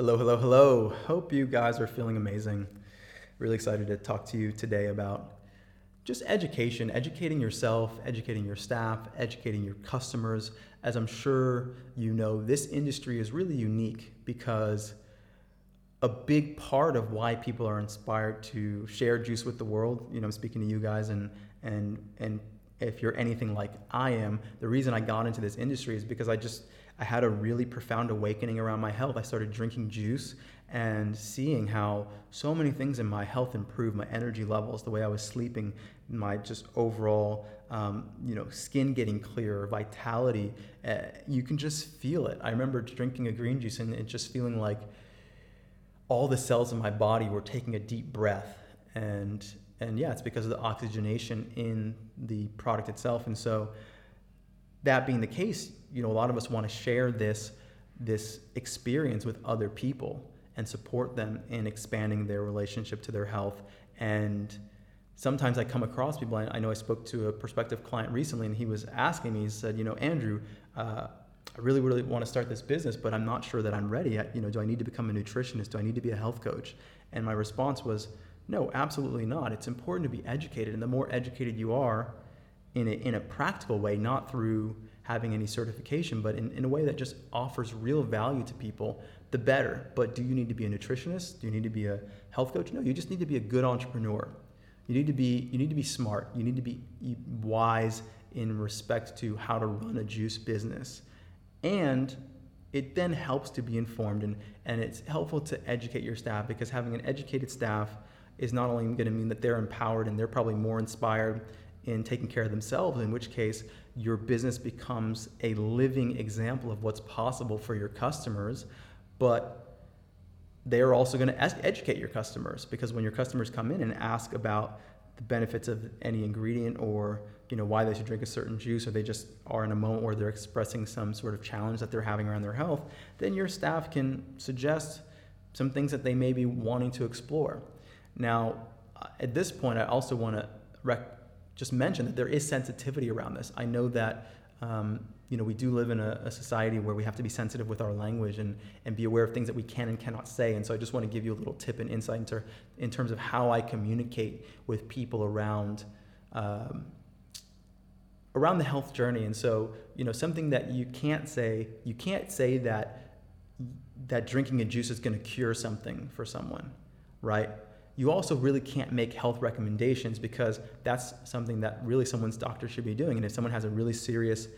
Hello, hello, hello. Hope you guys are feeling amazing. Really excited to talk to you today about just education, educating yourself, educating your staff, educating your customers. As I'm sure you know, this industry is really unique because a big part of why people are inspired to share juice with the world. You know, I'm speaking to you guys, and and and if you're anything like I am, the reason I got into this industry is because I just I had a really profound awakening around my health. I started drinking juice and seeing how so many things in my health improved, my energy levels, the way I was sleeping, my just overall, um, you know, skin getting clearer, vitality. Uh, you can just feel it. I remember drinking a green juice and it just feeling like all the cells in my body were taking a deep breath and and yeah it's because of the oxygenation in the product itself and so that being the case you know a lot of us want to share this this experience with other people and support them in expanding their relationship to their health and sometimes i come across people i, I know i spoke to a prospective client recently and he was asking me he said you know andrew uh, I really, really want to start this business, but I'm not sure that I'm ready. You know, do I need to become a nutritionist? Do I need to be a health coach? And my response was, no, absolutely not. It's important to be educated, and the more educated you are, in a, in a practical way, not through having any certification, but in, in a way that just offers real value to people, the better. But do you need to be a nutritionist? Do you need to be a health coach? No, you just need to be a good entrepreneur. You need to be you need to be smart. You need to be wise in respect to how to run a juice business and it then helps to be informed and, and it's helpful to educate your staff because having an educated staff is not only going to mean that they're empowered and they're probably more inspired in taking care of themselves, in which case your business becomes a living example of what's possible for your customers, but they are also going to educate your customers because when your customers come in and ask about the benefits of any ingredient or you know why they should drink a certain juice or they just are in a moment where they're expressing some sort of challenge that they're having around their health then your staff can suggest some things that they may be wanting to explore. Now uh, at this point i also want to rec- just mention that there is sensitivity around this i know that um, you know we do live in a, a, society where we have to be sensitive with our language and, and be aware of things that we can and cannot say and so i just want to give you a little tip and insight into, in terms of how i communicate with people around um, around the health journey. And so, you know, something that you can't say, you can't say that that drinking a juice is going to cure something for someone, right? You also really can't make health recommendations because that's something that really someone's doctor should be doing. And if someone has a really serious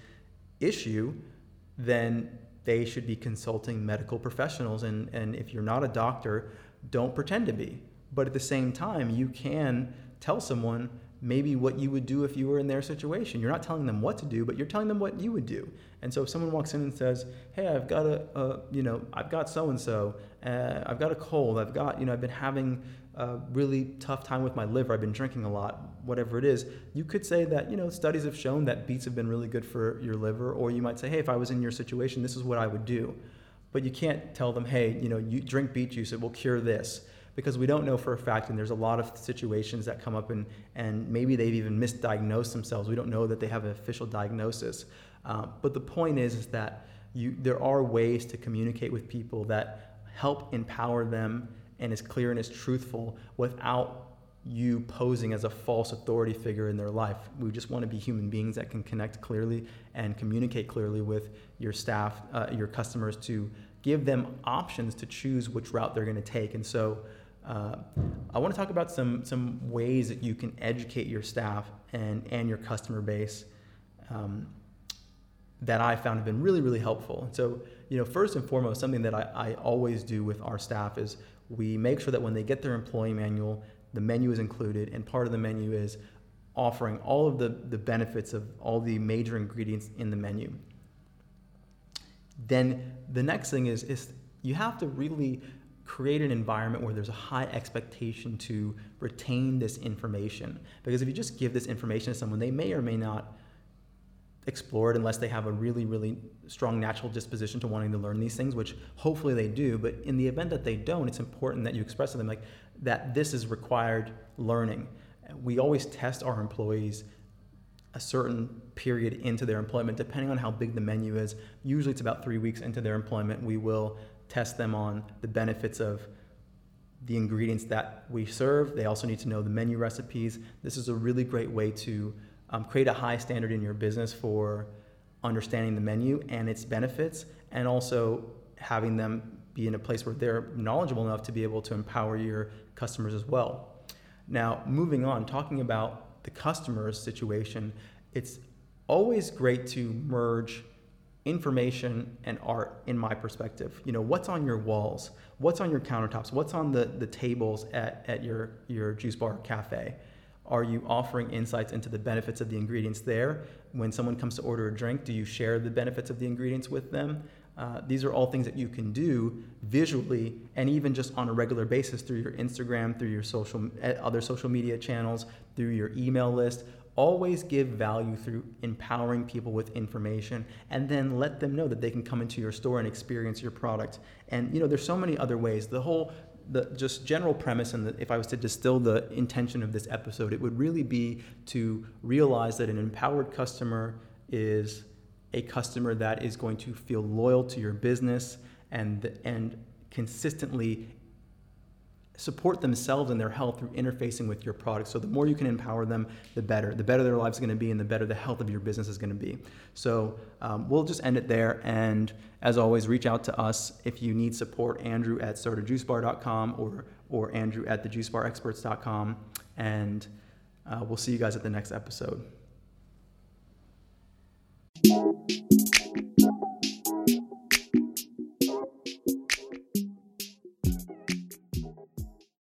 issue, then they should be consulting medical professionals. And, and if you're not a doctor, don't pretend to be. But at the same time, you can tell someone, maybe what you would do if you were in their situation. You're not telling them what to do, but you're telling them what you would do. And so if someone walks in and says, "Hey, I've got a, a you know, I've got so and so, I've got a cold, I've got, you know, I've been having a really tough time with my liver, I've been drinking a lot, whatever it is," you could say that, you know, studies have shown that beets have been really good for your liver, or you might say, "Hey, if I was in your situation, this is what I would do." But you can't tell them, "Hey, you know, you drink beet juice, it will cure this." Because we don't know for a fact, and there's a lot of situations that come up, and, and maybe they've even misdiagnosed themselves. We don't know that they have an official diagnosis. Uh, but the point is, is that you, there are ways to communicate with people that help empower them and is clear and is truthful without you posing as a false authority figure in their life. We just want to be human beings that can connect clearly and communicate clearly with your staff, uh, your customers, to give them options to choose which route they're going to take. And so, uh, I want to talk about some some ways that you can educate your staff and and your customer base um, that I found have been really really helpful. So you know, first and foremost, something that I, I always do with our staff is we make sure that when they get their employee manual, the menu is included, and part of the menu is offering all of the, the benefits of all the major ingredients in the menu. Then the next thing is, is you have to really create an environment where there's a high expectation to retain this information. Because if you just give this information to someone, they may or may not explore it unless they have a really, really strong natural disposition to wanting to learn these things, which hopefully they do. But in the event that they don't, it's important that you express to them like that this is required learning. We always test our employees a certain period into their employment, depending on how big the menu is. Usually it's about three weeks into their employment. We will test them on the benefits of the ingredients that we serve. They also need to know the menu recipes. This is a really great way to um, create a high standard in your business for understanding the menu and its benefits, and also having them be in a place where they're knowledgeable enough to be able to empower your customers as well. Now, moving on, talking about the customer's situation, it's always great to merge information and art in my perspective. You know what's on your walls? What's on your countertops? What's on the, the tables at, at your, your juice bar cafe? Are you offering insights into the benefits of the ingredients there? When someone comes to order a drink do you share the benefits of the ingredients with them? Uh, these are all things that you can do visually and even just on a regular basis through your instagram through your social eh, other social media channels through your email list always give value through empowering people with information and then let them know that they can come into your store and experience your product. And you know there's so many other ways. The whole the just general premise and if i was to distill the intention of this episode it would really be to realize that an empowered customer is a customer that is going to feel loyal to your business and and consistently support themselves and their health through interfacing with your product. So the more you can empower them, the better. The better their lives going to be, and the better the health of your business is going to be. So um, we'll just end it there. And as always, reach out to us if you need support. Andrew at startajuicebar.com or or Andrew at thejuicebarexperts.com, and uh, we'll see you guys at the next episode.